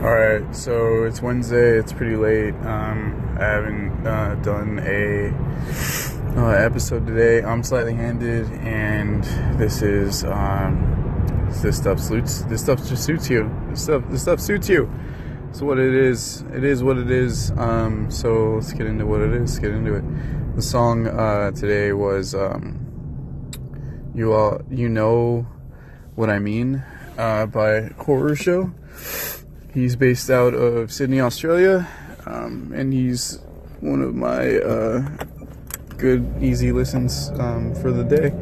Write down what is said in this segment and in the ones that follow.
All right, so it's Wednesday. It's pretty late. Um, I haven't uh, done a uh, episode today. I'm slightly handed, and this is um, this stuff suits. This stuff just suits you. This stuff. This stuff suits you. So what it is, it is what it is. Um, so let's get into what it is. Get into it. The song uh, today was um, "You All You Know What I Mean" uh, by Horrorshow. He's based out of Sydney, Australia, um, and he's one of my uh, good, easy listens um, for the day.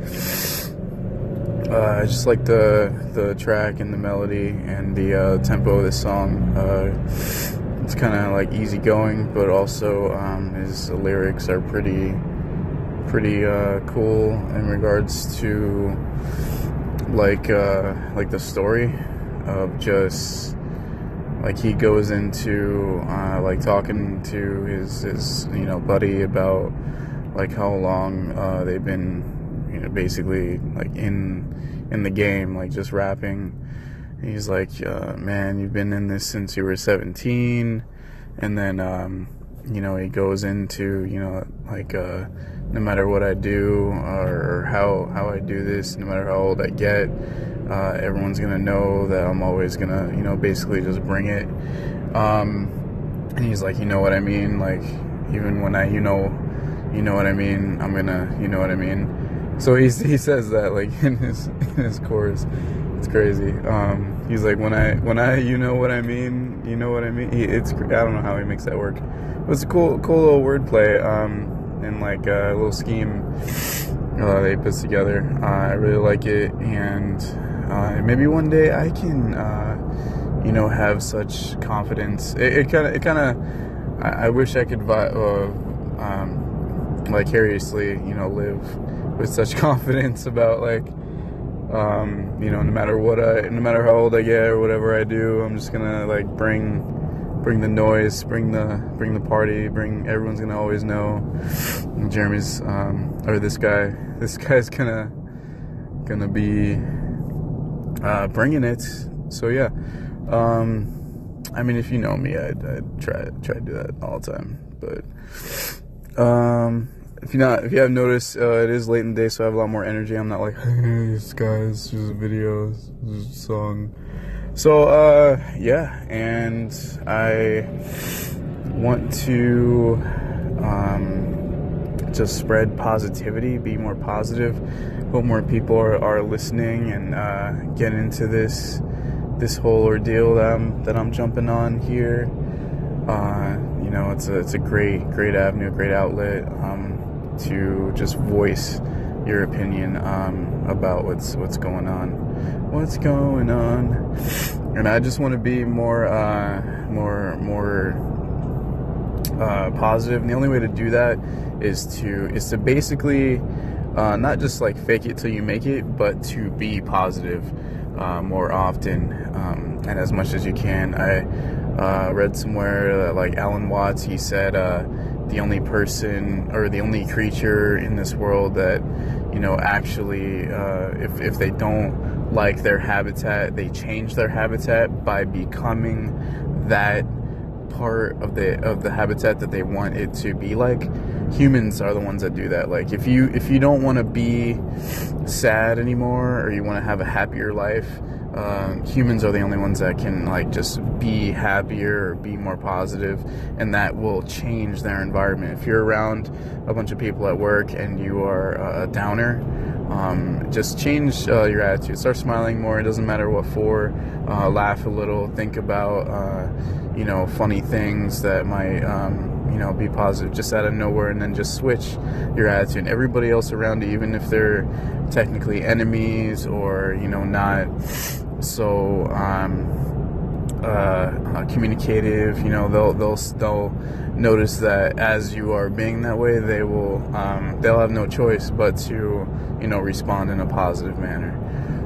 Uh, I just like the the track and the melody and the uh, tempo of this song. Uh, it's kind of like easygoing, but also um, his lyrics are pretty pretty uh, cool in regards to like uh, like the story of just like he goes into uh, like talking to his his you know buddy about like how long uh, they've been you know basically like in in the game like just rapping. He's like uh, man you've been in this since you were 17 and then um, you know he goes into you know like uh, no matter what I do or how how I do this no matter how old I get uh, everyone's gonna know that I'm always gonna, you know, basically just bring it. Um, and he's like, you know what I mean? Like, even when I, you know, you know what I mean? I'm gonna, you know what I mean? So he he says that like in his in his chorus. It's crazy. Um, he's like, when I when I, you know what I mean? You know what I mean? He, it's I don't know how he makes that work. It was a cool cool little wordplay. Um, and like a little scheme uh, they put together. Uh, I really like it, and uh, maybe one day I can, uh, you know, have such confidence. It kind of, it kind of, I, I, wish I could, uh, um, vicariously, you know, live with such confidence about like, um, you know, no matter what I, no matter how old I get or whatever I do, I'm just gonna like bring, bring the noise, bring the, bring the party, bring everyone's gonna always know. Jeremy's, um, or this guy, this guy's gonna, gonna be uh, bringing it. So yeah, um, I mean, if you know me, I'd, I'd, try try to do that all the time. But um, if you not if you haven't noticed, uh, it is late in the day, so I have a lot more energy. I'm not like, hey, this guy's just a video, just song. So uh, yeah, and I want to um, just spread positivity, be more positive hope more people are, are listening and uh, get into this this whole ordeal that I'm that I'm jumping on here. Uh, you know, it's a it's a great great avenue, a great outlet um, to just voice your opinion um, about what's what's going on, what's going on, and I just want to be more uh, more more uh, positive. And the only way to do that is to is to basically uh, not just like fake it till you make it, but to be positive uh, more often um, and as much as you can. I uh, read somewhere that like Alan Watts, he said uh, the only person or the only creature in this world that you know actually, uh, if if they don't like their habitat, they change their habitat by becoming that part of the of the habitat that they want it to be like humans are the ones that do that. Like if you if you don't want to be sad anymore or you want to have a happier life um, humans are the only ones that can like just be happier or be more positive and that will change their environment. If you're around a bunch of people at work and you are a downer um, just change uh, your attitude. Start smiling more. It doesn't matter what for. Uh, laugh a little. Think about uh, you know funny things that might um, you know, be positive just out of nowhere and then just switch your attitude. And everybody else around you, even if they're technically enemies or, you know, not. So um, uh, uh, communicative, you know, they'll, they'll, they'll notice that as you are being that way, they will, um, they'll have no choice but to, you know, respond in a positive manner.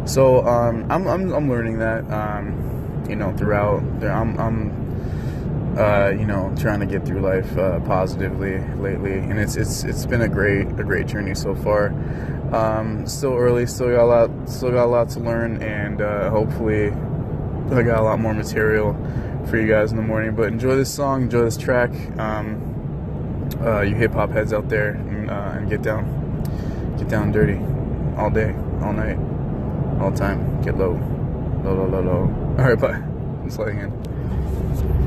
So um, I'm, I'm, I'm learning that, um, you know, throughout. I'm, I'm uh, you know, trying to get through life uh, positively lately, and it's it's it's been a great a great journey so far. Um, still early, still got a lot, still got a lot to learn, and uh, hopefully, I got a lot more material for you guys in the morning. But enjoy this song, enjoy this track. Um, uh, you hip hop heads out there, and, uh, and get down, get down dirty, all day, all night, all time. Get low, low, low, low, low. All right, bye. I'm sliding in.